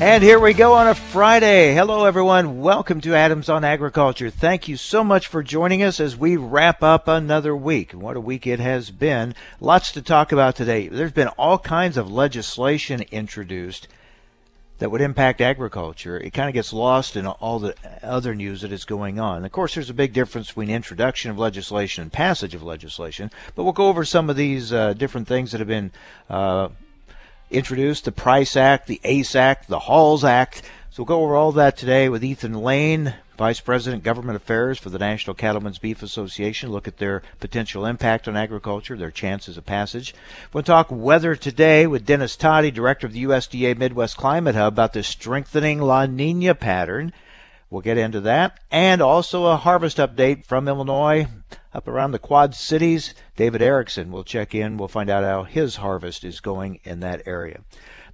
And here we go on a Friday. Hello, everyone. Welcome to Adams on Agriculture. Thank you so much for joining us as we wrap up another week. What a week it has been. Lots to talk about today. There's been all kinds of legislation introduced that would impact agriculture. It kind of gets lost in all the other news that is going on. Of course, there's a big difference between introduction of legislation and passage of legislation, but we'll go over some of these uh, different things that have been uh, introduced the Price Act, the ACE Act, the HAULS Act. So we'll go over all that today with Ethan Lane, Vice President Government Affairs for the National Cattlemen's Beef Association. Look at their potential impact on agriculture, their chances of passage. We'll talk weather today with Dennis Todey, Director of the USDA Midwest Climate Hub, about the strengthening La Nina pattern. We'll get into that. And also a harvest update from Illinois up around the Quad Cities. David Erickson will check in. We'll find out how his harvest is going in that area.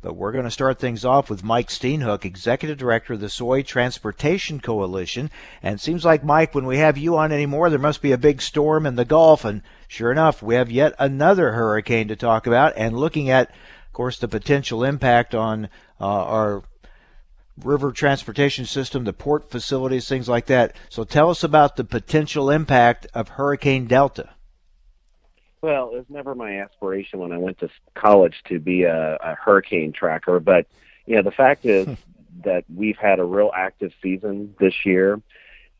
But we're going to start things off with Mike Steenhoek, Executive Director of the Soy Transportation Coalition. And seems like, Mike, when we have you on anymore, there must be a big storm in the Gulf. And sure enough, we have yet another hurricane to talk about and looking at, of course, the potential impact on uh, our river transportation system, the port facilities, things like that. So tell us about the potential impact of Hurricane Delta. Well, it was never my aspiration when I went to college to be a, a hurricane tracker, but you know the fact is that we've had a real active season this year,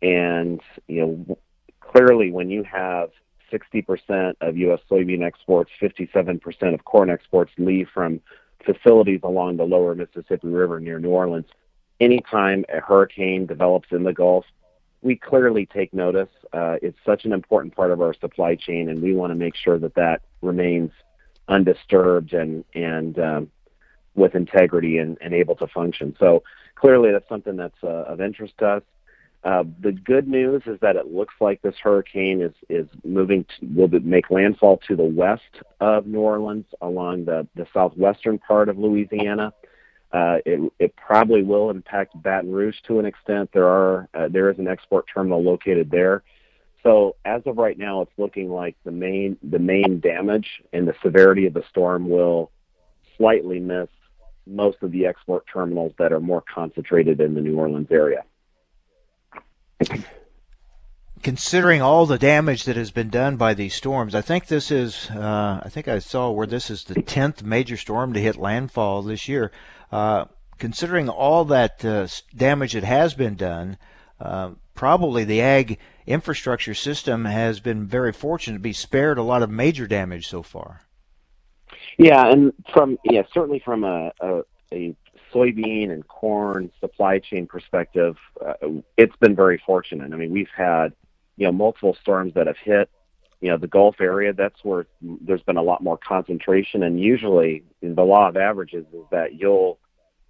and you know clearly when you have 60% of U.S. soybean exports, 57% of corn exports leave from facilities along the lower Mississippi River near New Orleans anytime a hurricane develops in the Gulf, we clearly take notice. Uh, it's such an important part of our supply chain, and we want to make sure that that remains undisturbed and and um, with integrity and, and able to function. So clearly, that's something that's uh, of interest to us. Uh, the good news is that it looks like this hurricane is is moving to, will make landfall to the west of New Orleans along the the southwestern part of Louisiana. Uh, it, it probably will impact Baton Rouge to an extent. There are uh, there is an export terminal located there. So as of right now, it's looking like the main the main damage and the severity of the storm will slightly miss most of the export terminals that are more concentrated in the New Orleans area. Considering all the damage that has been done by these storms, I think this is uh, I think I saw where this is the tenth major storm to hit landfall this year. Uh, considering all that uh, damage that has been done, uh, probably the ag infrastructure system has been very fortunate to be spared a lot of major damage so far. Yeah, and from yeah, certainly from a, a, a soybean and corn supply chain perspective, uh, it's been very fortunate. I mean, we've had you know multiple storms that have hit you know the Gulf area. That's where there's been a lot more concentration, and usually the law of averages is that you'll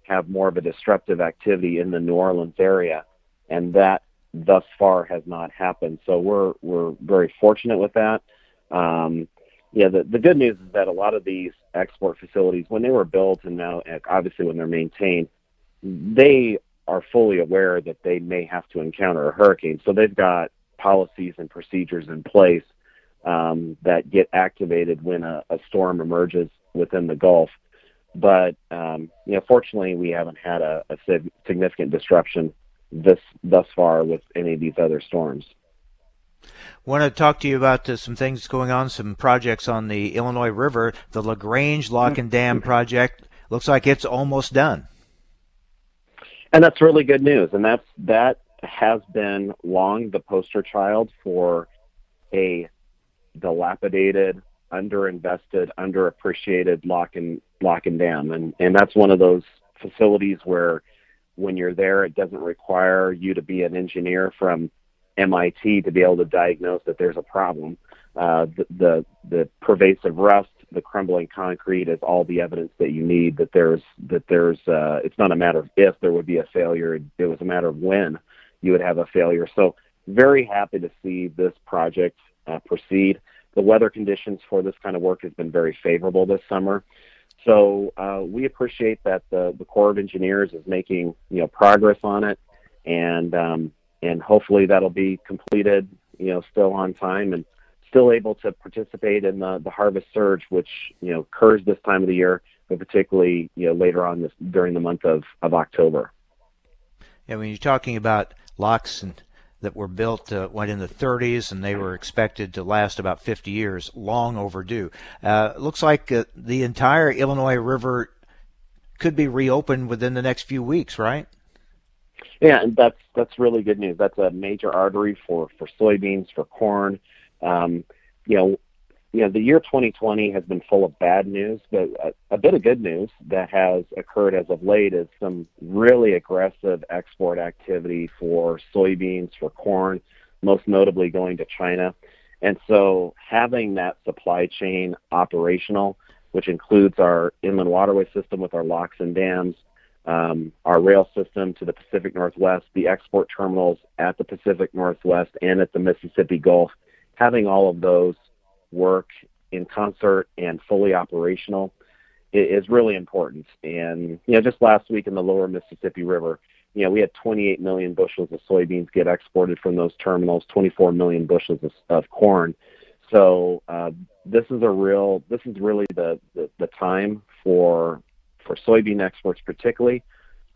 have more of a disruptive activity in the New Orleans area, and that thus far has not happened. So we're we're very fortunate with that. Um, yeah, the, the good news is that a lot of these export facilities, when they were built and now obviously when they're maintained, they are fully aware that they may have to encounter a hurricane. So they've got policies and procedures in place um, that get activated when a, a storm emerges within the Gulf. But um, you know, fortunately, we haven't had a, a significant disruption this thus far with any of these other storms. Want to talk to you about uh, some things going on, some projects on the Illinois River. The Lagrange Lock and Dam project looks like it's almost done. And that's really good news. And that's that has been long the poster child for a dilapidated, underinvested, underappreciated lock and lock and dam, and and that's one of those facilities where when you're there, it doesn't require you to be an engineer from MIT to be able to diagnose that there's a problem. Uh, the, the the pervasive rust, the crumbling concrete is all the evidence that you need that there's that there's uh, it's not a matter of if there would be a failure, it was a matter of when you would have a failure. So very happy to see this project uh, proceed. The weather conditions for this kind of work has been very favorable this summer. So uh, we appreciate that the, the Corps of Engineers is making you know progress on it, and um, and hopefully that'll be completed you know still on time and still able to participate in the, the harvest surge, which you know occurs this time of the year, but particularly you know later on this during the month of, of October. Yeah, when you're talking about locks and that were built uh, went in the 30s and they were expected to last about 50 years, long overdue. Uh, looks like uh, the entire Illinois River could be reopened within the next few weeks, right? Yeah, and that's that's really good news. That's a major artery for for soybeans, for corn. Um, you know, you know, the year 2020 has been full of bad news, but a, a bit of good news that has occurred as of late is some really aggressive export activity for soybeans, for corn, most notably going to China. And so having that supply chain operational, which includes our inland waterway system with our locks and dams, um, our rail system to the Pacific Northwest, the export terminals at the Pacific Northwest and at the Mississippi Gulf, having all of those work in concert and fully operational is really important. And you know, just last week in the Lower Mississippi River, you know, we had 28 million bushels of soybeans get exported from those terminals, 24 million bushels of, of corn. So uh, this is a real, this is really the, the, the time for for soybean exports, particularly.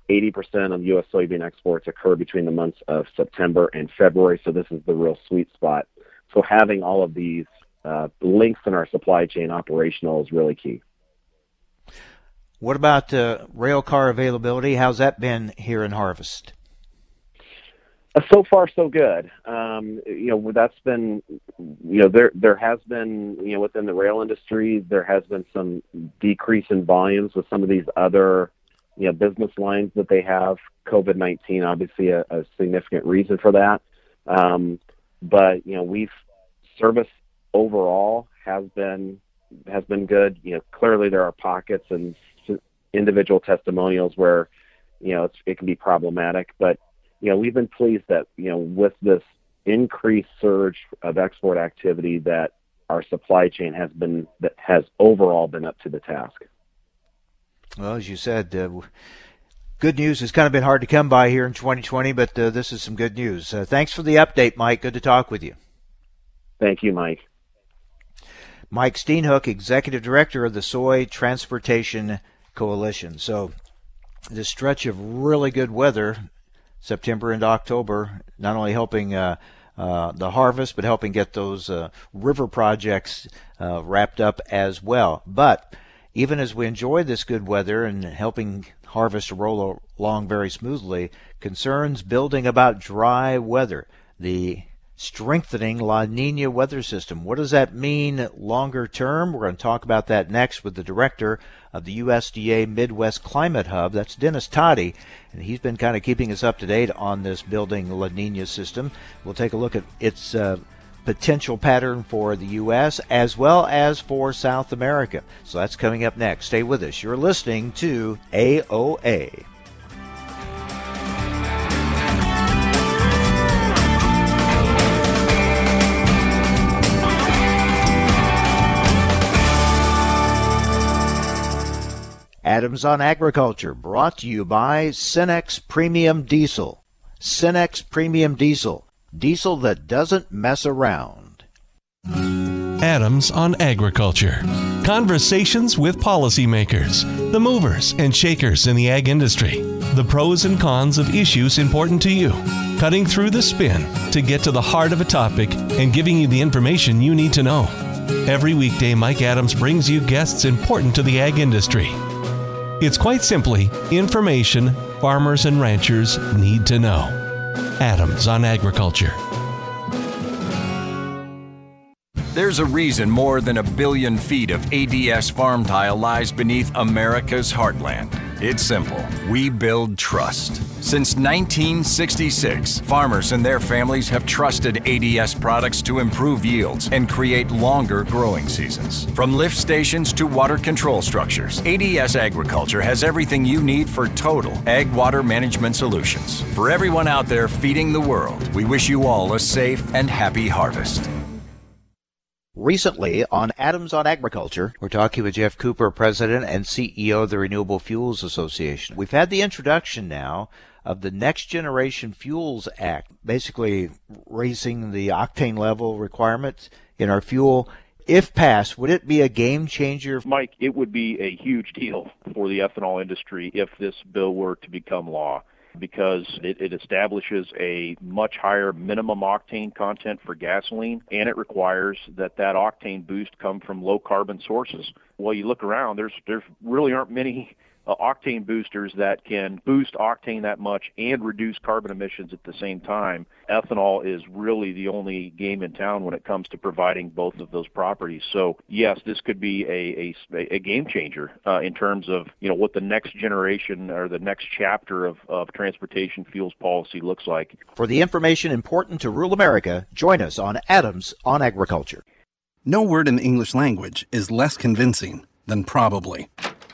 80% of U.S. soybean exports occur between the months of September and February, so this is the real sweet spot. So having all of these links in our supply chain operational is really key. What about uh, rail car availability? How's that been here in Harvest? Uh, so far, so good. Um, you know, that's been, you know, there there has been, you know, within the rail industry, there has been some decrease in volumes with some of these other, you know, business lines that they have. COVID nineteen, obviously, a, a significant reason for that. Um, but you know, we've service overall has been has been good. You know, clearly there are pockets and individual testimonials where you know it can be problematic, but you know we've been pleased that you know with this increased surge of export activity that our supply chain has been that has overall been up to the task. Well, as you said, uh, good news has kind of been hard to come by here in 2020, but uh, this is some good news. Uh, thanks for the update, Mike. Good to talk with you. Thank you, Mike. Mike Steenhoek, Executive Director of the Soy Transportation Coalition. So, this stretch of really good weather, September and October, not only helping uh, uh, the harvest, but helping get those uh, river projects uh, wrapped up as well. But even as we enjoy this good weather and helping harvest roll along very smoothly, concerns building about dry weather. The strengthening La Nina weather system. What does that mean longer term? We're going to talk about that next with the director of the USDA Midwest Climate Hub. That's Dennis Todey, and he's been kind of keeping us up to date on this building La Nina system. We'll take a look at its uh, potential pattern for the U.S. as well as for South America. So that's coming up next. Stay with us. You're listening to AOA. Adams on Agriculture, brought to you by Cenex Premium Diesel. Cenex Premium Diesel, diesel that doesn't mess around. Adams on Agriculture. Conversations with policymakers, the movers and shakers in the ag industry, the pros and cons of issues important to you, cutting through the spin to get to the heart of a topic and giving you the information you need to know. Every weekday, Mike Adams brings you guests important to the ag industry it's quite simply information farmers and ranchers need to know. Adams on Agriculture. There's a reason more than a billion feet of ADS farm tile lies beneath America's heartland. It's simple. We build trust. Since 1966, farmers and their families have trusted ADS products to improve yields and create longer growing seasons. From lift stations to water control structures, ADS Agriculture has everything you need for total ag water management solutions. For everyone out there feeding the world, we wish you all a safe and happy harvest. Recently on Adams on Agriculture. We're talking with Jeff Cooper, President and CEO of the Renewable Fuels Association. We've had the introduction now of the Next Generation Fuels Act, basically raising the octane level requirements in our fuel. If passed, would it be a game changer? Mike, it would be a huge deal for the ethanol industry if this bill were to become law because it, it, establishes a much higher minimum octane content for gasoline and it requires that that octane boost come from low carbon sources. Well, you look around, there's there really aren't many uh, octane boosters that can boost octane that much and reduce carbon emissions at the same time. Ethanol is really the only game in town when it comes to providing both of those properties. So yes, this could be a a, a game changer uh, in terms of you know what the next generation or the next chapter of, of transportation fuels policy looks like. For the information important to rural America, join us on Adams on Agriculture. No word in the English language is less convincing than probably.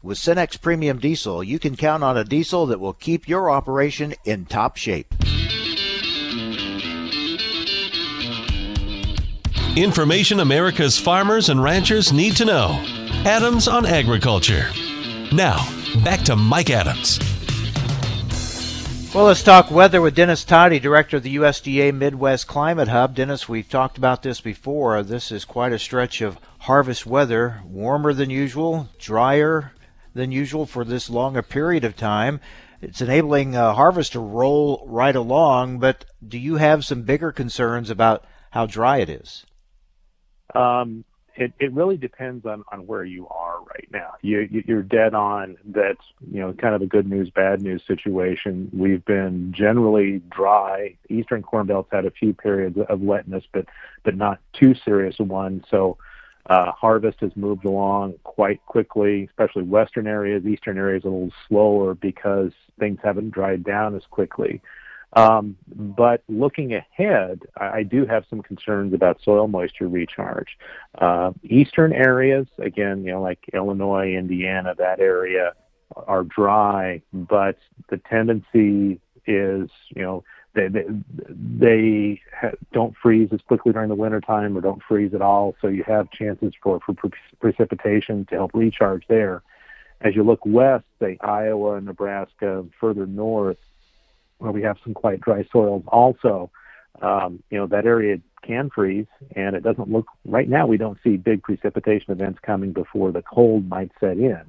With Cenex Premium Diesel, you can count on a diesel that will keep your operation in top shape. Information America's farmers and ranchers need to know. Adams on Agriculture. Now, back to Mike Adams. Well, let's talk weather with Dennis Todey, director of the USDA Midwest Climate Hub. Dennis, we've talked about this before. This is quite a stretch of harvest weather, warmer than usual, drier, than usual for this long a period of time. It's enabling uh, harvest to roll right along, but do you have some bigger concerns about how dry it is? Um, it, it really depends on, on where you are right now. You, you're dead on. That's you know kind of a good news, bad news situation. We've been generally dry. Eastern Corn Belt's had a few periods of wetness, but but not too serious one. So uh, harvest has moved along quite quickly, especially western areas. Eastern areas a little slower because things haven't dried down as quickly. Um, but looking ahead, I, I, do have some concerns about soil moisture recharge. Uh, eastern areas, again, you know, like Illinois, Indiana, that area are dry, but the tendency is, you know, they they, they ha- don't freeze as quickly during the wintertime or don't freeze at all, so you have chances for for pre- precipitation to help recharge there. As you look west, say Iowa, Nebraska, further north, where we have some quite dry soils, also, um, you know that area can freeze, and it doesn't look right now. We don't see big precipitation events coming before the cold might set in.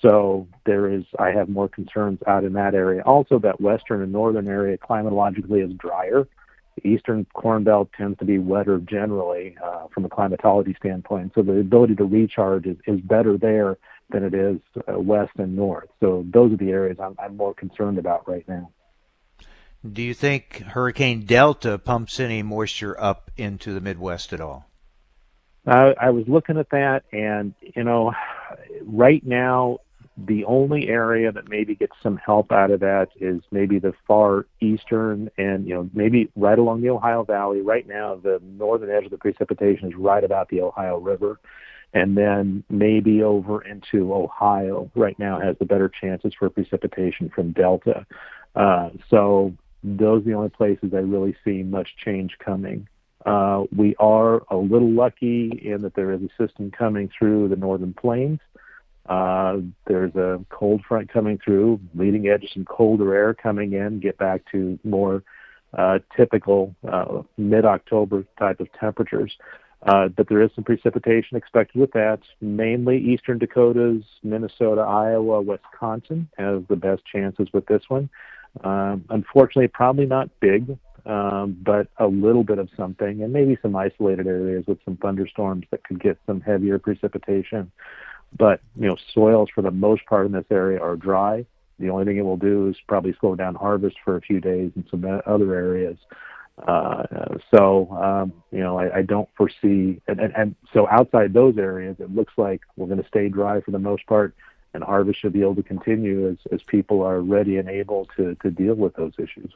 So there is, I have more concerns out in that area. Also, that western and northern area climatologically is drier. The eastern corn belt tends to be wetter generally uh, from a climatology standpoint. So the ability to recharge is, is better there than it is uh, west and north. So those are the areas I'm, I'm more concerned about right now. Do you think Hurricane Delta pumps any moisture up into the Midwest at all? I, I was looking at that, and you know, right now the only area that maybe gets some help out of that is maybe the far eastern and you know maybe right along the Ohio Valley. Right now, the northern edge of the precipitation is right about the Ohio River, and then maybe over into Ohio. Right now has the better chances for precipitation from Delta. Uh, so those are the only places I really see much change coming. Uh, we are a little lucky in that there is a system coming through the northern plains. Uh, there's a cold front coming through, leading edge some colder air coming in, get back to more uh, typical uh, mid-October type of temperatures. Uh, but there is some precipitation expected with that. Mainly eastern Dakotas, Minnesota, Iowa, Wisconsin has the best chances with this one. Um, unfortunately, probably not big, um, but a little bit of something, and maybe some isolated areas with some thunderstorms that could get some heavier precipitation. But you know, soils for the most part in this area are dry. The only thing it will do is probably slow down harvest for a few days in some other areas. Uh, so um, you know, I, I don't foresee, and, and, and so outside those areas, it looks like we're going to stay dry for the most part, and harvest should be able to continue as, as people are ready and able to, to deal with those issues.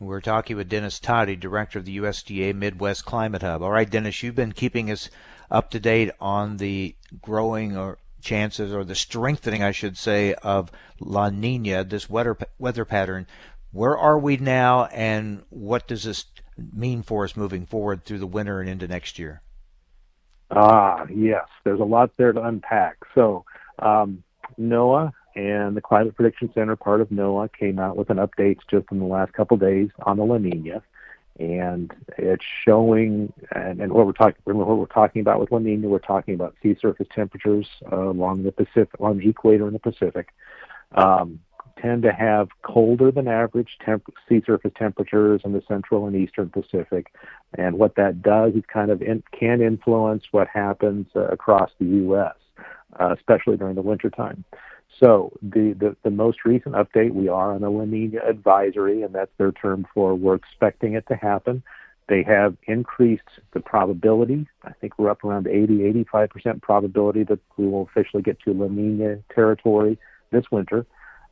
We're talking with Dennis Todey, director of the USDA Midwest Climate Hub. All right, Dennis, you've been keeping us up to date on the growing or chances or the strengthening, I should say, of La Nina, this weather weather pattern. Where are we now, and what does this mean for us moving forward through the winter and into next year? Ah, yes, there's a lot there to unpack. So, um, NOAA and the Climate Prediction Center, part of NOAA, came out with an update just in the last couple days on the La Nina, and it's showing. And, and what we're talking, remember what we're talking about with La Nina, we're talking about sea surface temperatures uh, along the Pacific, along the equator in the Pacific. Um, tend to have colder than average temp- sea surface temperatures in the central and eastern Pacific. And what that does is kind of in, can influence what happens uh, across the U.S., uh, especially during the wintertime. So the, the, the most recent update, we are on a La Nina advisory, and that's their term for we're expecting it to happen. They have increased the probability. I think we're up around 80, 85% probability that we will officially get to La Nina territory this winter.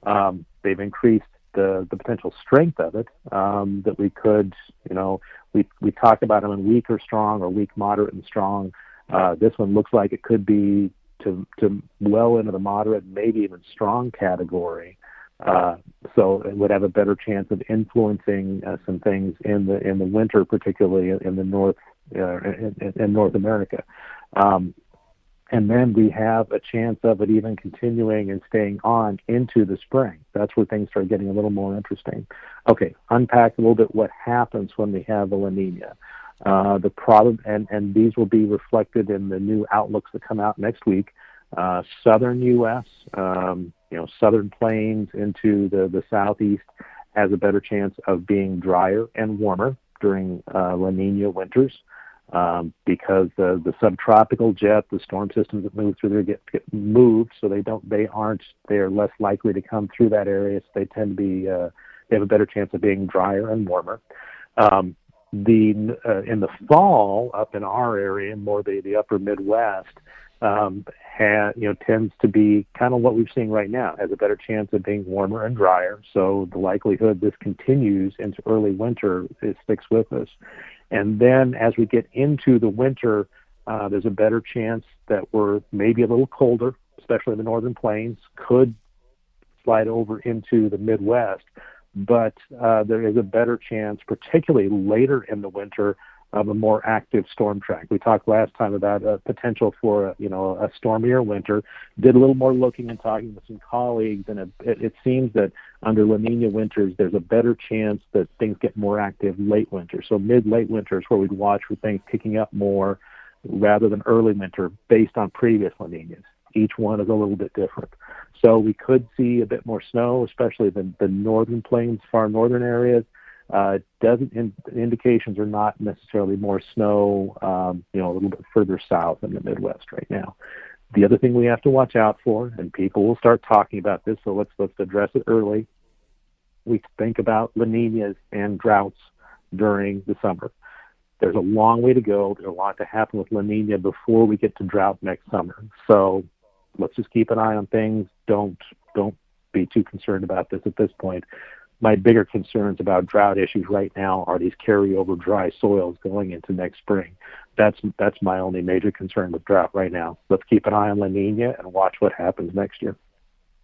Um, they've increased the, potential strength of it um, that we could, you know, we, we talk about them in weak or strong or weak, moderate, and strong. Uh, this one looks like it could be to, to well into the moderate, maybe even strong category. Uh, so it would have a better chance of influencing uh, some things in the in the winter, particularly in the north uh, in, in North America. Um, and then we have a chance of it even continuing and staying on into the spring. That's where things start getting a little more interesting. Okay, unpack a little bit what happens when we have a La Nina. Uh, the problem, and, and these will be reflected in the new outlooks that come out next week. Uh, southern U.S., um, you know, southern plains into the, the southeast has a better chance of being drier and warmer during uh, La Nina winters um, because the, the subtropical jet, the storm systems that move through there get, get moved, so they don't, they aren't, they are less likely to come through that area. So they tend to be, uh, they have a better chance of being drier and warmer. The uh, in the fall up in our area, more the the upper Midwest, um, ha, you know tends to be kind of what we're seeing right now. Has a better chance of being warmer and drier. So the likelihood this continues into early winter is sticks with us. And then as we get into the winter, uh, there's a better chance that we're maybe a little colder, especially in the northern plains, could slide over into the Midwest. But uh, there is a better chance, particularly later in the winter, of a more active storm track. We talked last time about a potential for a, you know a stormier winter. Did a little more looking and talking with some colleagues, and it, it, seems that under La Nina winters, there's a better chance that things get more active late winter. So mid late winter is where we'd watch for things picking up more rather than early winter based on previous La Ninas. Each one is a little bit different. So we could see a bit more snow, especially the, the northern plains, far northern areas uh, doesn't in, indications are not necessarily more snow, um, you know, a little bit further south in the Midwest right now. The other thing we have to watch out for, and people will start talking about this, so let's let's address it early. We think about La Ninas and droughts during the summer. There's a long way to go. There's a lot to happen with La Nina before we get to drought next summer. So let's just keep an eye on things. Don't don't be too concerned about this at this point my bigger concerns about drought issues right now are these carryover dry soils going into next spring. That's that's my only major concern with drought right now. Let's keep an eye on La Nina and watch what happens next year.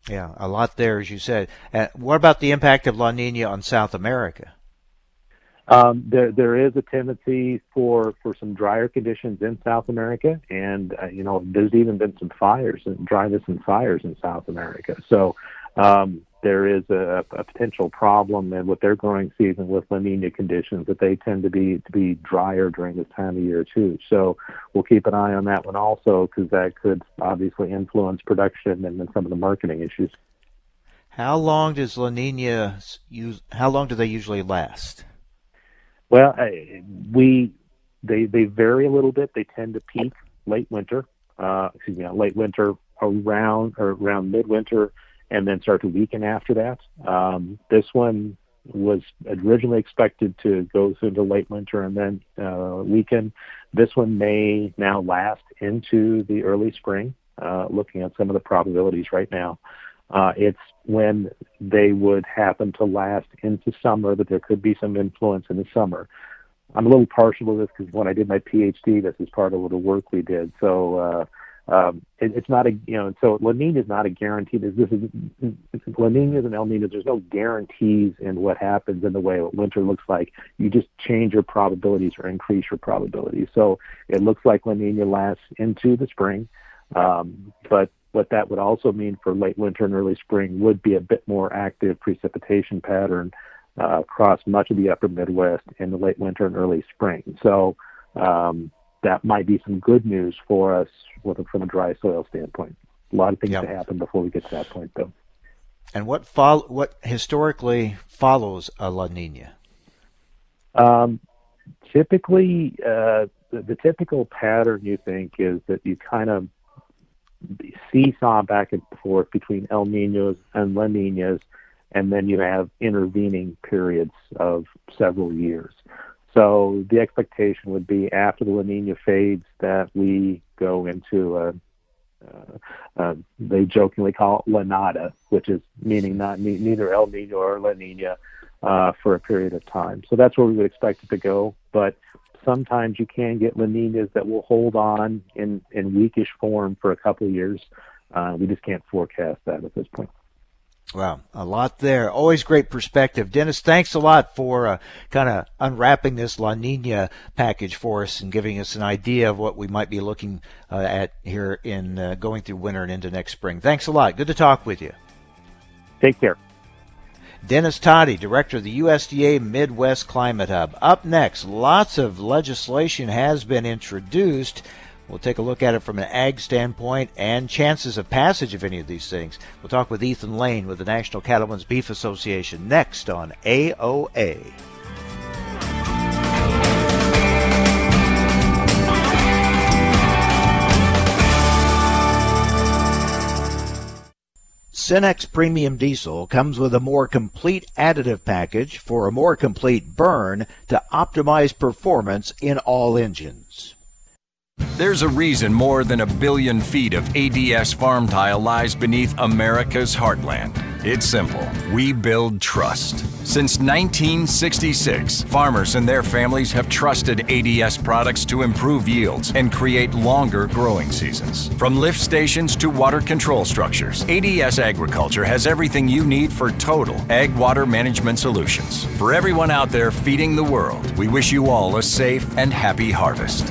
Yeah, a lot there, as you said. Uh, what about the impact of La Nina on South America? Um, there, there is a tendency for, for some drier conditions in South America, and uh, you know, there's even been some fires and dryness and fires in South America. So, um, there is a, a potential problem and with their growing season with La Nina conditions that they tend to be to be drier during this time of year too. So we'll keep an eye on that one also because that could obviously influence production and then some of the marketing issues. How long does La Nina use? How long do they usually last? Well, we they they vary a little bit. They tend to peak late winter. Uh, excuse me, late winter around or around midwinter, and then start to weaken after that. Um, this one was originally expected to go into late winter and then uh, weaken. This one may now last into the early spring. Uh, looking at some of the probabilities right now, uh, it's when they would happen to last into summer that there could be some influence in the summer. I'm a little partial to this because when I did my PhD, this is part of the work we did. So uh, um, it, it's not a you know so La Nina is not a guarantee. This, this is La Ninas and El Ninos. There's no guarantees in what happens in the way what winter looks like. You just change your probabilities or increase your probabilities. So it looks like La Nina lasts into the spring, um, but what that would also mean for late winter and early spring would be a bit more active precipitation pattern uh, across much of the upper Midwest in the late winter and early spring. So um, that might be some good news for us with, from a dry soil standpoint. A lot of things yep. to happen before we get to that point, though. And what what historically follows a La Nina? Um, typically, uh, the, the, typical pattern you think is that you kind of seesaw back and forth between El Ninos and La Ninas, and then you have intervening periods of several years. So the expectation would be after the La Nina fades that we go into a, uh, uh, they jokingly call it La Nada, which is meaning not neither El Nino or La Nina uh, for a period of time. So that's where we would expect it to go. But sometimes you can get La Ninas that will hold on in, in weakish form for a couple of years. Uh, we just can't forecast that at this point. Wow, a lot there. Always great perspective. Dennis, thanks a lot for uh, kind of unwrapping this La Nina package for us and giving us an idea of what we might be looking uh, at here in uh, going through winter and into next spring. Thanks a lot. Good to talk with you. Take care. Dennis Todey, director of the USDA Midwest Climate Hub. Up next, lots of legislation has been introduced. We'll take a look at it from an ag standpoint and chances of passage of any of these things. We'll talk with Ethan Lane with the National Cattlemen's Beef Association next on AOA. Cenex Premium Diesel comes with a more complete additive package for a more complete burn to optimize performance in all engines. There's a reason more than a billion feet of ADS farm tile lies beneath America's heartland. It's simple. We build trust. Since 1966, farmers and their families have trusted ADS products to improve yields and create longer growing seasons. From lift stations to water control structures, ADS Agriculture has everything you need for total ag water management solutions. For everyone out there feeding the world, we wish you all a safe and happy harvest.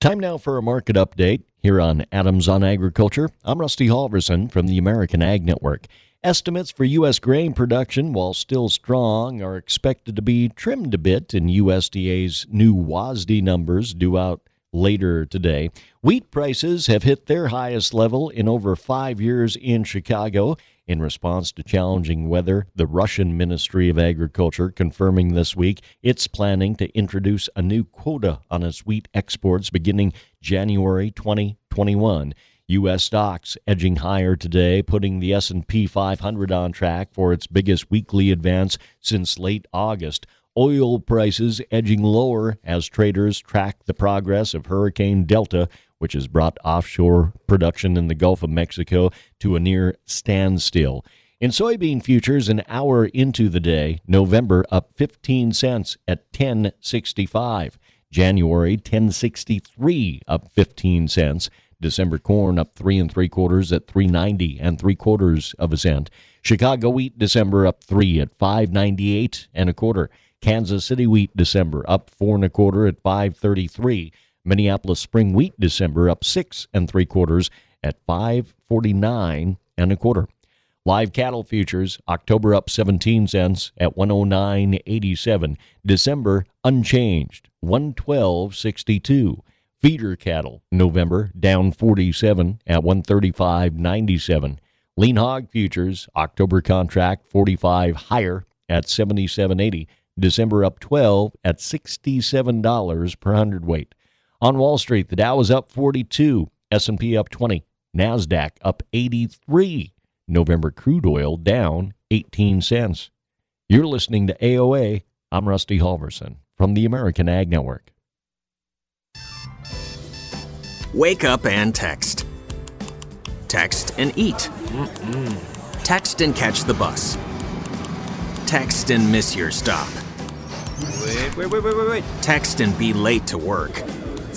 Time now for a market update here on Adams on Agriculture. I'm Rusty Halverson from the American Ag Network. Estimates for U.S. grain production, while still strong, are expected to be trimmed a bit in USDA's new WASDE numbers due out later today. Wheat prices have hit their highest level in over five years in Chicago. In response to challenging weather, the Russian Ministry of Agriculture confirming this week it's planning to introduce a new quota on its wheat exports beginning January 2021. U.S. stocks edging higher today, putting the S&P 500 on track for its biggest weekly advance since late August. Oil prices edging lower as traders track the progress of Hurricane Delta, which has brought offshore production in the Gulf of Mexico to a near standstill. In soybean futures, an hour into the day, November up 15 cents at 1065. January 1063 up 15 cents. December corn up three and three quarters at 390 and three quarters of a cent. Chicago wheat December up three at 598 and a quarter. Kansas City wheat December up four and a quarter at 533. Minneapolis spring wheat December up six and three quarters at 549 and a quarter. Live cattle futures, October up 17 cents at 109.87. December unchanged, 112.62. Feeder cattle, November down 47 at 135.97. Lean hog futures, October contract 45 higher at 77.80. December up 12 at $67 per hundredweight. On Wall Street, the Dow is up 42, S&P up 20, Nasdaq up 83. November crude oil down 18 cents. You're listening to AOA. I'm Rusty Halverson from the American Ag Network. Wake up and text. Text and eat. Mm-mm. Text and catch the bus. Text and miss your stop. Wait, wait, wait, wait, wait, wait. Text and be late to work.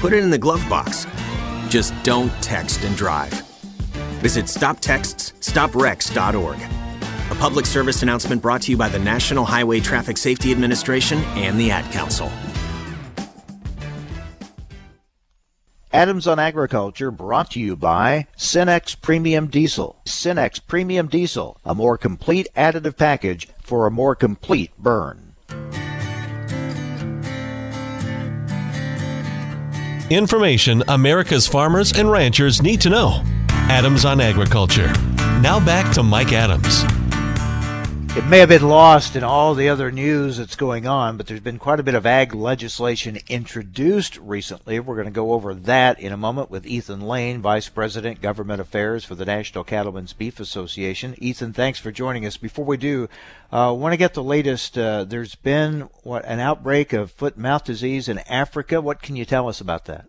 Put it in the glove box. Just don't text and drive. Visit stoptextsstopwrecks.org. A public service announcement brought to you by the National Highway Traffic Safety Administration and the Ad Council. Adams on Agriculture brought to you by Cenex Premium Diesel. Cenex Premium Diesel, a more complete additive package for a more complete burn. Information America's farmers and ranchers need to know. Adams on Agriculture. Now back to Mike Adams. It may have been lost in all the other news that's going on, but there's been quite a bit of ag legislation introduced recently. We're going to go over that in a moment with Ethan Lane, Vice President, Government Affairs for the National Cattlemen's Beef Association. Ethan, thanks for joining us. Before we do, I uh, want to get the latest. Uh, there's been what an outbreak of foot and mouth disease in Africa. What can you tell us about that?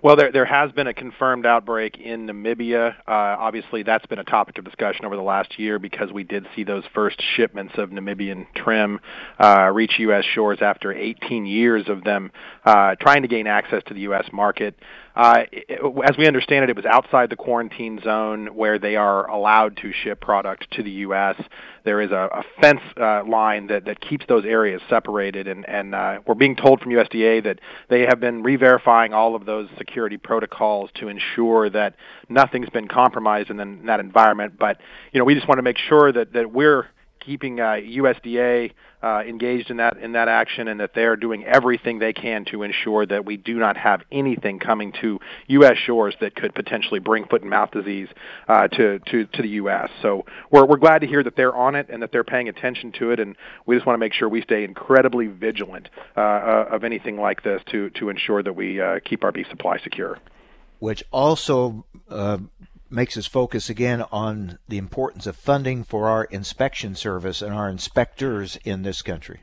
Well, there there has been a confirmed outbreak in Namibia. Uh, obviously, that's been a topic of discussion over the last year because we did see those first shipments of Namibian trim uh, reach U.S. shores after 18 years of them uh, trying to gain access to the U.S. market. Uh, as we understand it, it was outside the quarantine zone where they are allowed to ship product to the U.S. There is a, a fence uh, line that, that keeps those areas separated, and, and uh, we're being told from USDA that they have been re-verifying all of those security protocols to ensure that nothing's been compromised in, the, in that environment. But you know, we just want to make sure that, that we're keeping uh, USDA uh, engaged in that in that action, and that they are doing everything they can to ensure that we do not have anything coming to U.S. shores that could potentially bring foot and mouth disease uh, to to to the U.S. So we're we're glad to hear that they're on it and that they're paying attention to it, and we just want to make sure we stay incredibly vigilant uh, uh, of anything like this to to ensure that we uh, keep our beef supply secure. Which also uh, makes us focus again on the importance of funding for our inspection service and our inspectors in this country.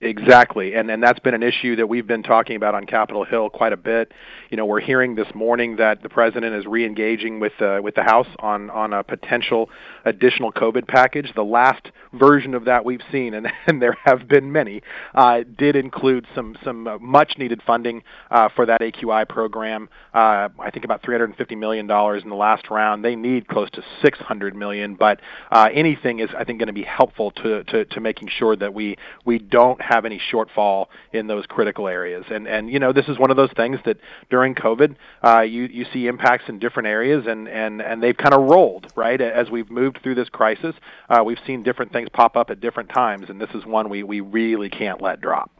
Exactly, and and that's been an issue that we've been talking about on Capitol Hill quite a bit. You know, we're hearing this morning that the president is re-engaging with uh, with the House on on a potential additional COVID package. The last version of that we've seen, and, and there have been many, uh, did include some some uh, much needed funding uh, for that AQI program. Uh, I think about 350 million dollars in the last round. They need close to 600 million, but anything is I think going to be helpful to, to to making sure that we we don't have any shortfall in those critical areas. And and you know this is one of those things that during COVID uh, you you see impacts in different areas and and and they've kind of rolled right as we've moved through this crisis. Uh, we've seen different things pop up at different times, and this is one we we really can't let drop.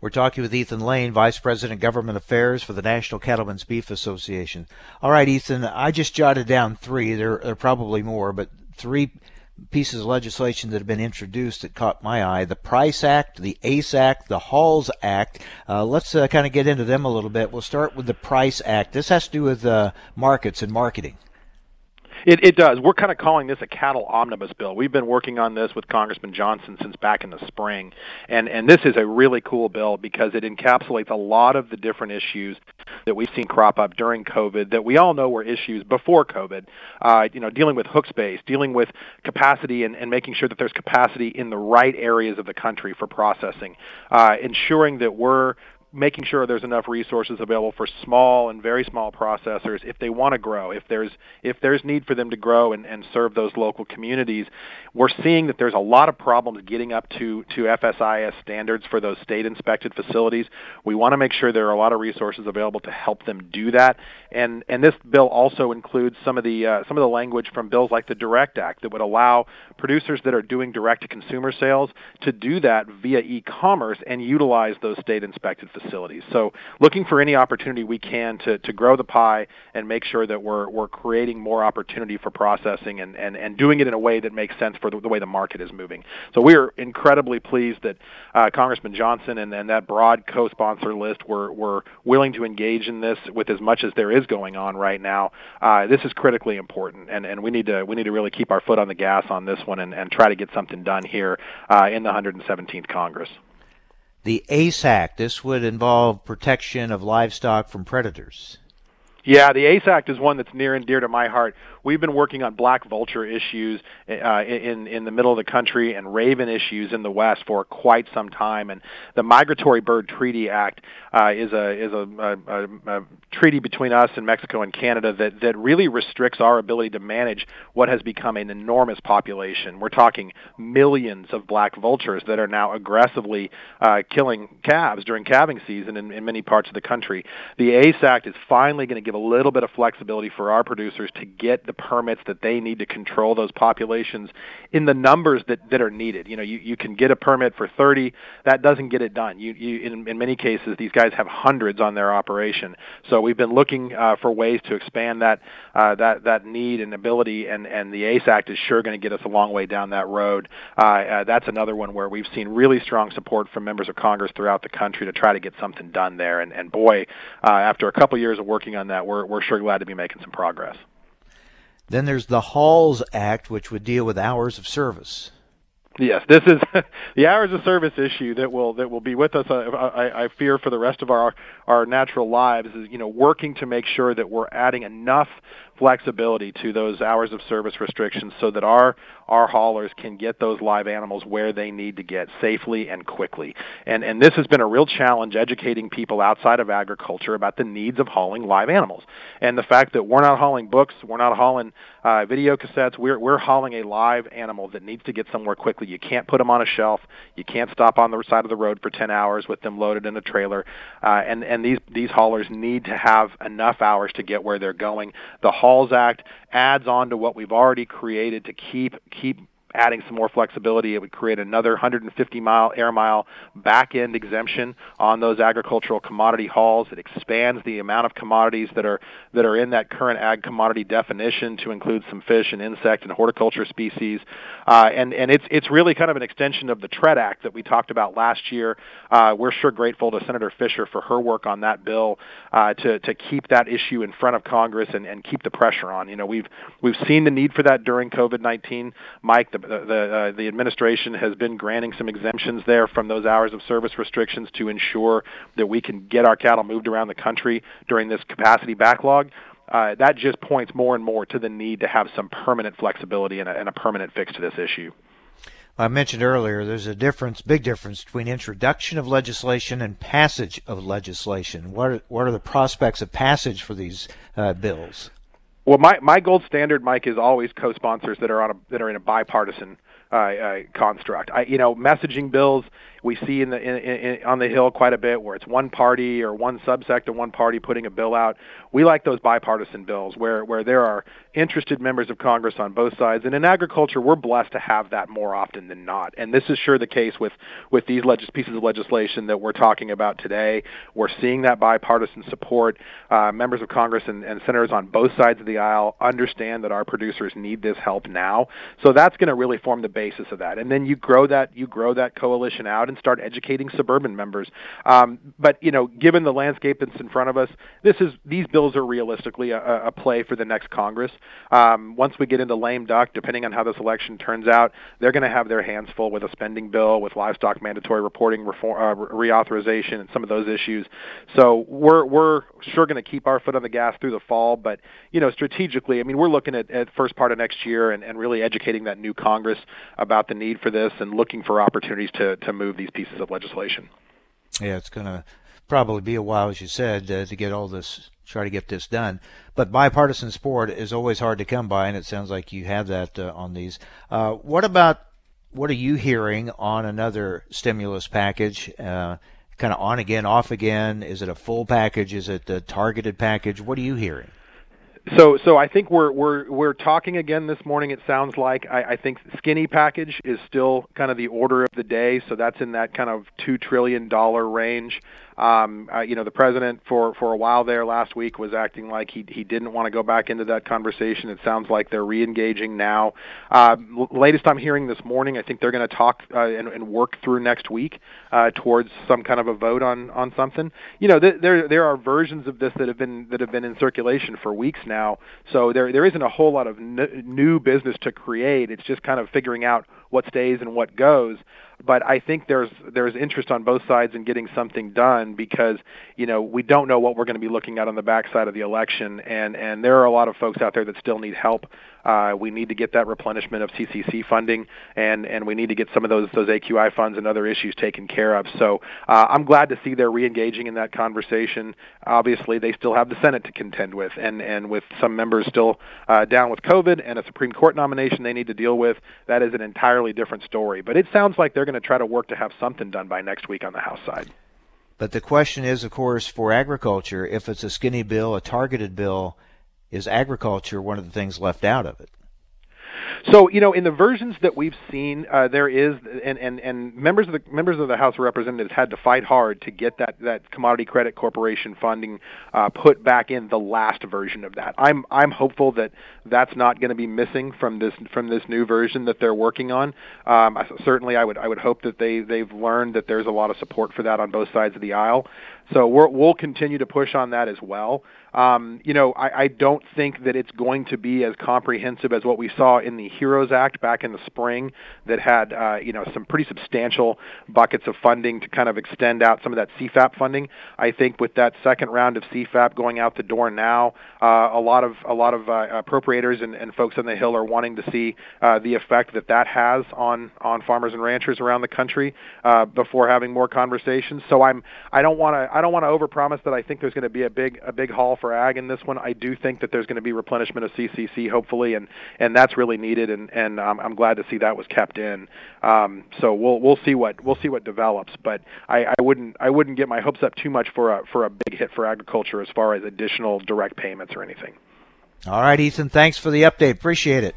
We're talking with Ethan Lane, Vice President Government Affairs for the National Cattlemen's Beef Association. All right, Ethan, I just jotted down three. There, there are probably more, but three pieces of legislation that have been introduced that caught my eye the Price Act, the ACE Act, the HAULS Act. Uh, let's uh, kind of get into them a little bit. We'll start with the Price Act. This has to do with uh, markets and marketing. It, it does. We're kind of calling this a cattle omnibus bill. We've been working on this with Congressman Johnson since back in the spring, and and this is a really cool bill because it encapsulates a lot of the different issues that we've seen crop up during COVID that we all know were issues before COVID. Uh, you know, dealing with hook space, dealing with capacity, and, and making sure that there's capacity in the right areas of the country for processing, uh, ensuring that we're making sure there's enough resources available for small and very small processors if they want to grow if there's if there's need for them to grow and, and serve those local communities. We're seeing that there's a lot of problems getting up to to FSIS standards for those state inspected facilities. We want to make sure there are a lot of resources available to help them do that. And and this bill also includes some of the uh, some of the language from bills like the direct act that would allow producers that are doing direct to consumer sales to do that via e-commerce and utilize those state inspected facilities. So looking for any opportunity we can to, to grow the pie and make sure that we're, we're creating more opportunity for processing and, and, and doing it in a way that makes sense for the, the way the market is moving. So we are incredibly pleased that uh, Congressman Johnson and, and that broad co-sponsor list were, were willing to engage in this with as much as there is going on right now. Uh, this is critically important, and, and we need to we need to really keep our foot on the gas on this one and, and try to get something done here uh, in the 117th Congress the ACE Act. This would involve protection of livestock from predators. Yeah, the ACE Act is one that's near and dear to my heart. We've been working on black vulture issues uh, in in the middle of the country and raven issues in the west for quite some time. And the Migratory Bird Treaty Act uh, is a is a, a, a treaty between us and Mexico and Canada that that really restricts our ability to manage what has become an enormous population. We're talking millions of black vultures that are now aggressively uh, killing calves during calving season in, in many parts of the country. The ACE Act is finally going to give a little bit of flexibility for our producers to get the permits that they need to control those populations in the numbers that, that are needed. You know, you, you can get a permit for 30, that doesn't get it done. You, you in, in many cases, these guys have hundreds on their operation. So we've been looking uh, for ways to expand that uh, that that need and ability, and and the ACE Act is sure going to get us a long way down that road. Uh, uh, that's another one where we've seen really strong support from members of Congress throughout the country to try to get something done there. And and boy, uh, after a couple years of working on that, we're we're sure glad to be making some progress. Then there's the HAULS Act, which would deal with hours of service. Yes, this is the hours of service issue that will that will be with us. Uh, I, I fear for the rest of our our natural lives is you know working to make sure that we're adding enough flexibility to those hours of service restrictions so that our our haulers can get those live animals where they need to get safely and quickly. And and this has been a real challenge educating people outside of agriculture about the needs of hauling live animals. And the fact that we're not hauling books, we're not hauling uh, video cassettes, we're we're hauling a live animal that needs to get somewhere quickly. You can't put them on a shelf. You can't stop on the side of the road for 10 hours with them loaded in a trailer. Uh, and and these these haulers need to have enough hours to get where they're going. The HAULS Act adds on to what we've already created to keep keep adding some more flexibility, it would create another 150 mile air mile back end exemption on those agricultural commodity hauls. It expands the amount of commodities that are that are in that current ag commodity definition to include some fish and insect and horticulture species. Uh, and and it's it's really kind of an extension of the TREAD Act that we talked about last year. Uh, we're sure grateful to Senator Fischer for her work on that bill uh, to to keep that issue in front of Congress and, and keep the pressure on. You know we've we've seen the need for that during COVID-19. Mike, the the uh, the administration has been granting some exemptions there from those hours of service restrictions to ensure that we can get our cattle moved around the country during this capacity backlog. Uh, that just points more and more to the need to have some permanent flexibility and a, and a permanent fix to this issue. I mentioned earlier there's a difference, big difference between introduction of legislation and passage of legislation. What are, what are the prospects of passage for these uh, bills? Well, my my gold standard, Mike, is always co-sponsors that are on a that are in a bipartisan uh, uh, construct. I, you know, messaging bills we see in the in, in, on the hill quite a bit where it's one party or one subsect of one party putting a bill out. We like those bipartisan bills where where there are interested members of Congress on both sides. And in agriculture, we're blessed to have that more often than not. And this is sure the case with with these legis- pieces of legislation that we're talking about today. We're seeing that bipartisan support. Uh, members of Congress and, and senators on both sides of the aisle understand that our producers need this help now. So that's going to really form the basis of that. And then you grow that you grow that coalition out and start educating suburban members. Um, but you know, given the landscape that's in front of us, this is these bills are realistically a, a play for the next Congress. Um, once we get into lame duck, depending on how this election turns out, they're going to have their hands full with a spending bill, with livestock mandatory reporting reform, uh, reauthorization, and some of those issues. So we're we're sure going to keep our foot on the gas through the fall, but you know, strategically, I mean, we're looking at, at first part of next year and, and really educating that new Congress about the need for this and looking for opportunities to to move these pieces of legislation. Yeah, it's going to probably be a while, as you said, uh, to get all this try to get this done. But bipartisan support is always hard to come by, and it sounds like you have that uh, on these. Uh, what about what are you hearing on another stimulus package? Uh, kind of on again, off again. Is it a full package? Is it a targeted package? What are you hearing? So, so I think we're we're we're talking again this morning. It sounds like I, I think skinny package is still kind of the order of the day. So that's in that kind of two trillion dollar range. Um, uh, you know, the president for for a while there last week was acting like he he didn't want to go back into that conversation. It sounds like they're re-engaging now. Uh, latest I'm hearing this morning, I think they're going to talk uh, and, and work through next week uh, towards some kind of a vote on on something. You know, th- there there are versions of this that have been that have been in circulation for weeks now. So there there isn't a whole lot of n- new business to create. It's just kind of figuring out what stays and what goes but I think there's there's interest on both sides in getting something done because you know we don't know what we're going to be looking at on the backside of the election, and and there are a lot of folks out there that still need help. Uh, we need to get that replenishment of CCC funding, and and we need to get some of those those AQI funds and other issues taken care of. So uh, I'm glad to see they're reengaging in that conversation. Obviously, they still have the Senate to contend with, and and with some members still uh, down with COVID and a Supreme Court nomination they need to deal with. That is an entirely different story. But it sounds like they're going to try to work to have something done by next week on the House side. But the question is, of course, for agriculture, if it's a skinny bill, a targeted bill, is agriculture one of the things left out of it? So you know, in the versions that we've seen, uh, there is, and, and and members of the members of the House of Representatives had to fight hard to get that that Commodity Credit Corporation funding uh, put back in the last version of that. I'm I'm hopeful that that's not going to be missing from this from this new version that they're working on. Um, certainly, I would I would hope that they they've learned that there's a lot of support for that on both sides of the aisle. So we will continue to push on that as well. Um, you know, I, I don't think that it's going to be as comprehensive as what we saw in the HEROES Act back in the spring, that had uh, you know some pretty substantial buckets of funding to kind of extend out some of that CFAP funding. I think with that second round of CFAP going out the door now, uh, a lot of a lot of uh, appropriators and, and folks on the Hill are wanting to see uh, the effect that that has on on farmers and ranchers around the country uh, before having more conversations. So I'm I don't want to I don't want to overpromise that I think there's going to be a big a big haul for ag in this one. I do think that there's going to be replenishment of CCC hopefully, and and that's really needed, and and um, I'm glad to see that was kept in. Um, so we'll we'll see what we'll see what develops, but I, I wouldn't I wouldn't get my hopes up too much for a for a big hit for agriculture as far as additional direct payments or anything. All right, Ethan. Thanks for the update. Appreciate it.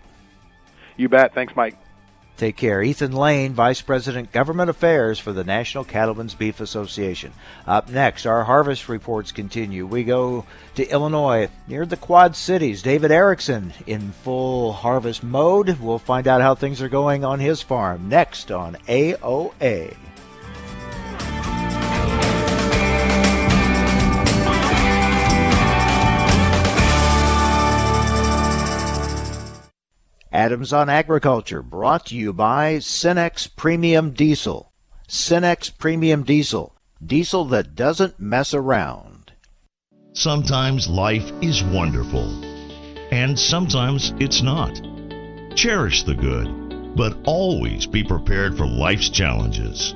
You bet. Thanks, Mike. Take care. Ethan Lane, Vice President Government Affairs for the National Cattlemen's Beef Association. Up next, our harvest reports continue. We go to Illinois near the Quad Cities. David Erickson in full harvest mode. We'll find out how things are going on his farm next on AOA. Adams on Agriculture, brought to you by Cenex Premium Diesel. Cenex Premium Diesel, diesel that doesn't mess around. Sometimes life is wonderful, and sometimes it's not. Cherish the good, but always be prepared for life's challenges.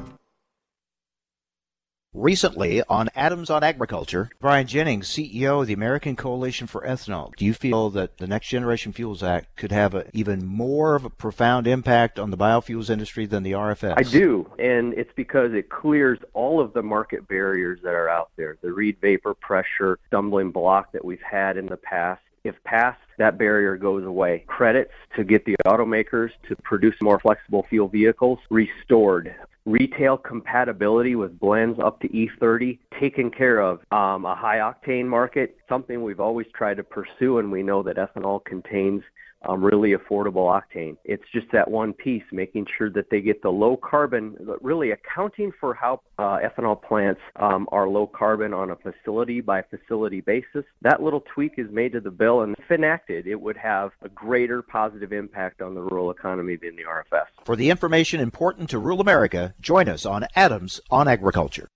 Recently on Adams on Agriculture, Brian Jennings, CEO of the American Coalition for Ethanol. Do you feel that the Next Generation Fuels Act could have a, even more of a profound impact on the biofuels industry than the RFS? I do, and it's because it clears all of the market barriers that are out there. The Reid vapor pressure stumbling block that we've had in the past. If passed, that barrier goes away. Credits to get the automakers to produce more flexible fuel vehicles restored retail compatibility with blends up to E30 taken care of. Um, a high octane market, something we've always tried to pursue, and we know that ethanol contains um, really affordable octane. It's just that one piece, making sure that they get the low carbon, really accounting for how uh, ethanol plants um, are low carbon on a facility by facility basis. That little tweak is made to the bill, and if enacted, it would have a greater positive impact on the rural economy than the RFS. For the information important to rural America, join us on Adams on Agriculture.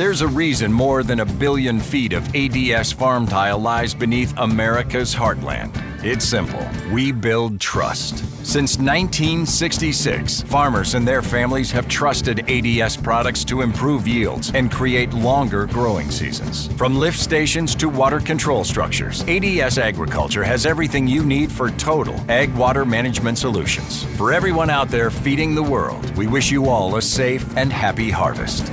There's a reason more than a billion feet of ADS farm tile lies beneath America's heartland. It's simple. We build trust. Since 1966, farmers and their families have trusted ADS products to improve yields and create longer growing seasons. From lift stations to water control structures, ADS Agriculture has everything you need for total ag water management solutions. For everyone out there feeding the world, we wish you all a safe and happy harvest.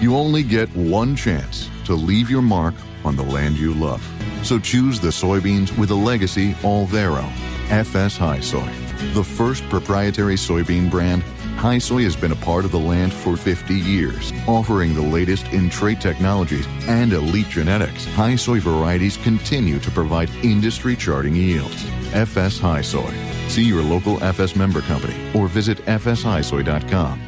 You only get one chance to leave your mark on the land you love. So choose the soybeans with a legacy all their own. FS HiSOY. The first proprietary soybean brand, HiSOY has been a part of the land for 50 years, offering the latest in trait technologies and elite genetics. HiSOY varieties continue to provide industry charting yields. FS HiSOY. See your local FS member company or visit fshisoy.com.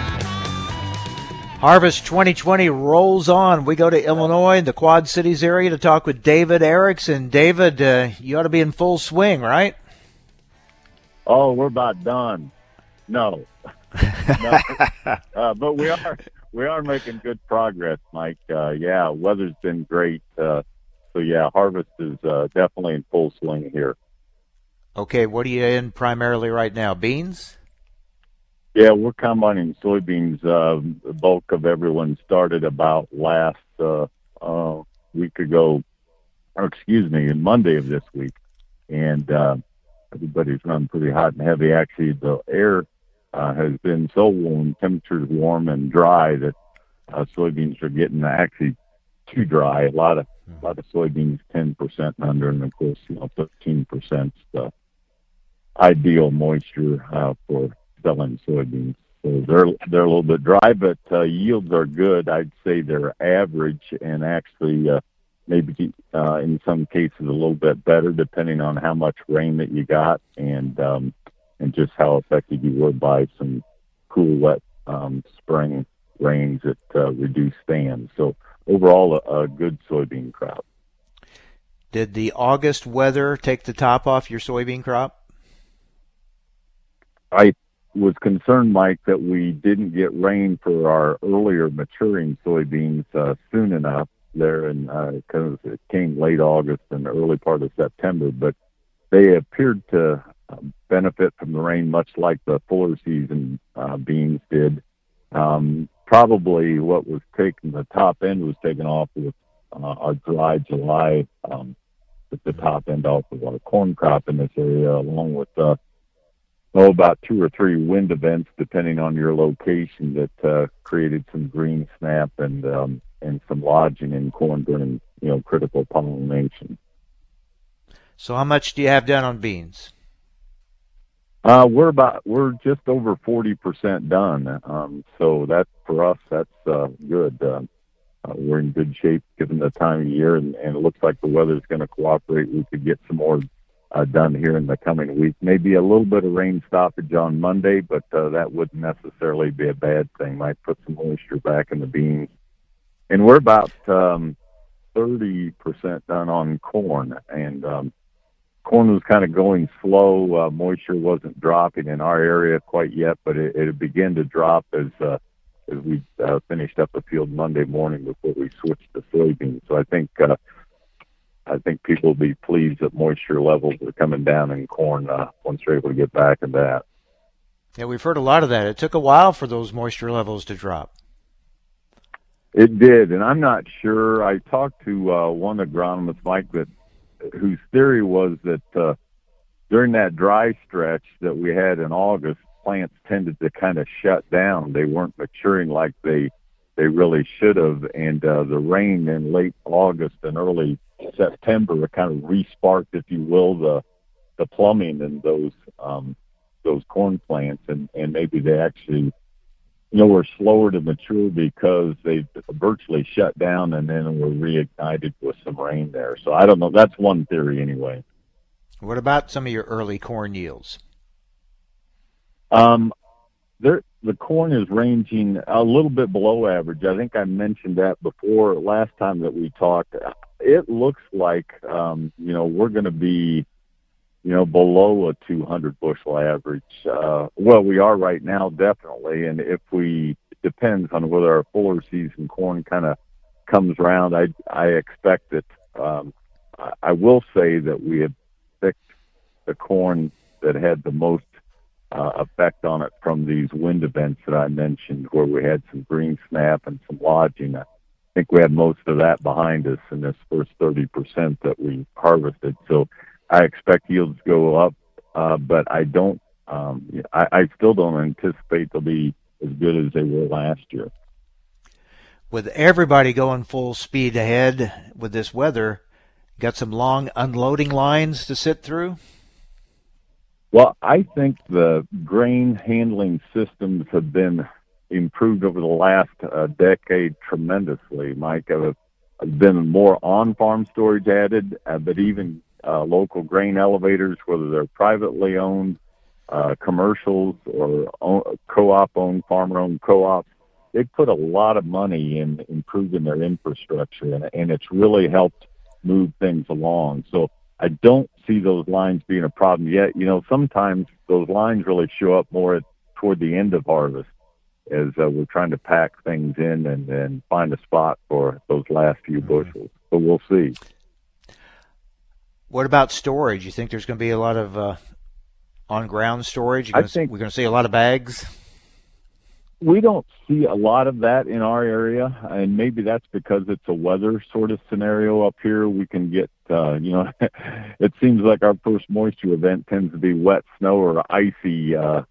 Harvest 2020 rolls on. We go to Illinois, the Quad Cities area, to talk with David Erickson. David, uh, you ought to be in full swing, right? Oh, we're about done. No, no. uh, but we are we are making good progress, Mike. Uh, yeah, weather's been great. Uh, so yeah, harvest is uh, definitely in full swing here. Okay, what are you in primarily right now? Beans? Yeah, we're combining soybeans. Uh, the bulk of everyone started about last uh, uh, week ago, or excuse me, in Monday of this week, and uh, everybody's run pretty hot and heavy. Actually, the air uh, has been so warm, temperatures warm and dry that uh, soybeans are getting actually too dry. A lot of a lot of soybeans, ten percent and under, and of course, you know, fifteen percent the ideal moisture uh, for selling soybeans. So they're they're a little bit dry, but uh, yields are good. I'd say they're average, and actually uh, maybe uh, in some cases a little bit better, depending on how much rain that you got and um, and just how affected you were by some cool, wet um, spring rains that uh, reduce stands. So overall, a, a good soybean crop. Did the August weather take the top off your soybean crop? I was concerned, Mike, that we didn't get rain for our earlier maturing soybeans uh, soon enough there, and because uh, it came late August and early part of September, but they appeared to um, benefit from the rain, much like the fuller season uh, beans did. Um, probably what was taken, the top end was taken off with uh, our dry July, um, with the top end off of our corn crop in this area, along with uh, oh, about two or three wind events, depending on your location, that uh, created some green snap and um, and some lodging in corn during you know critical pollination. So, how much do you have done on beans? Uh, we're about we're just over forty percent done. Um, so that for us, that's uh, good. Uh, uh, we're in good shape given the time of year, and, and it looks like the weather's going to cooperate. We could get some more uh, done here in the coming week. Maybe a little bit of rain stoppage on Monday, but uh, that wouldn't necessarily be a bad thing. Might put some moisture back in the beans. And we're about um, 30% done on corn. And um, corn was kind of going slow. Uh, moisture wasn't dropping in our area quite yet, but it, it began to drop as uh, as we uh, finished up the field Monday morning before we switched to soybeans. So I think uh, I think people will be pleased that moisture levels are coming down in corn uh, once they're able to get back in that. Yeah, we've heard a lot of that. It took a while for those moisture levels to drop. It did, and I'm not sure. I talked to uh, one agronomist, Mike, that whose theory was that uh, during that dry stretch that we had in August, plants tended to kind of shut down. They weren't maturing like they they really should have, and uh, the rain in late August and early September kind of resparked, if you will, the the plumbing in those um, those corn plants, and and maybe they actually you know were slower to mature because they virtually shut down and then were reignited with some rain there. So I don't know. That's one theory anyway. What about some of your early corn yields? Um, there the corn is ranging a little bit below average. I think I mentioned that before last time that we talked. It looks like um, you know we're going to be you know below a 200 bushel average. Uh, well, we are right now definitely, and if we depends on whether our fuller season corn kind of comes around. I I expect that. Um, I, I will say that we have picked the corn that had the most uh, effect on it from these wind events that I mentioned, where we had some green snap and some lodging. I think we had most of that behind us in this first 30% that we harvested. So I expect yields to go up, uh, but I don't. Um, I, I still don't anticipate they'll be as good as they were last year. With everybody going full speed ahead with this weather, got some long unloading lines to sit through. Well, I think the grain handling systems have been improved over the last uh, decade tremendously. Mike, uh, has been more on-farm storage added, uh, but even uh, local grain elevators, whether they're privately owned uh, commercials or own, co-op owned, farmer owned co-ops, they put a lot of money in improving their infrastructure, and, and it's really helped move things along. So I don't see those lines being a problem yet. You know, sometimes those lines really show up more at, toward the end of harvest as uh, we're trying to pack things in and, and find a spot for those last few mm-hmm. bushels. But we'll see. What about storage? You think there's going to be a lot of uh, on ground storage? I think we're going to see a lot of bags. We don't see a lot of that in our area, and maybe that's because it's a weather sort of scenario up here. We can get, uh, you know, it seems like our first moisture event tends to be wet snow or icy, uh.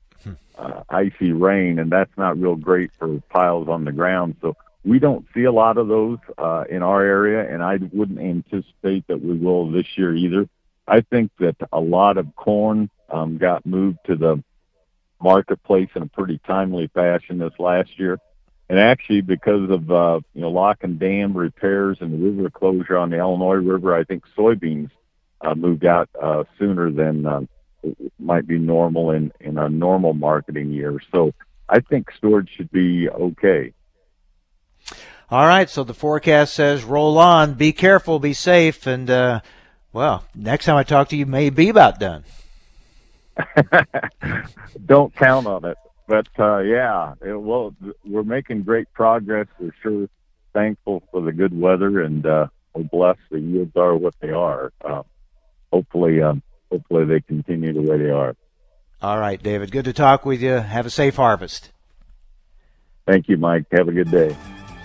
Uh, icy rain, and that's not real great for piles on the ground. So we don't see a lot of those uh, in our area, and I wouldn't anticipate that we will this year either. I think that a lot of corn um, got moved to the marketplace in a pretty timely fashion this last year. And actually, because of uh, you know lock and dam repairs and the river closure on the Illinois River, I think soybeans uh, moved out uh, sooner than uh, might be normal in in a normal marketing year. So I think storage should be okay. All right, so the forecast says roll on, be careful, be safe, and uh, well, next time I talk to you, may be about done. Don't count on it, but uh, yeah, it, well, we're making great progress. We're sure thankful for the good weather, and uh, we're blessed. The yields are what they are. Uh, hopefully, um, hopefully they continue the way they are. All right, David. Good to talk with you. Have a safe harvest. Thank you, Mike. Have a good day.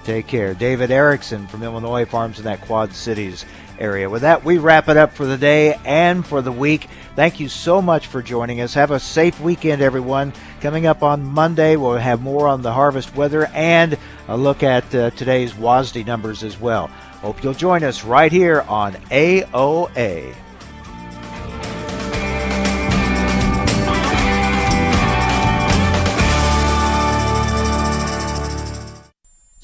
Take care. David Erickson from Illinois Farms in that Quad Cities area. With that, we wrap it up for the day and for the week. Thank you so much for joining us. Have a safe weekend, everyone. Coming up on Monday, we'll have more on the harvest weather and a look at uh, today's WASDE numbers as well. Hope you'll join us right here on AOA.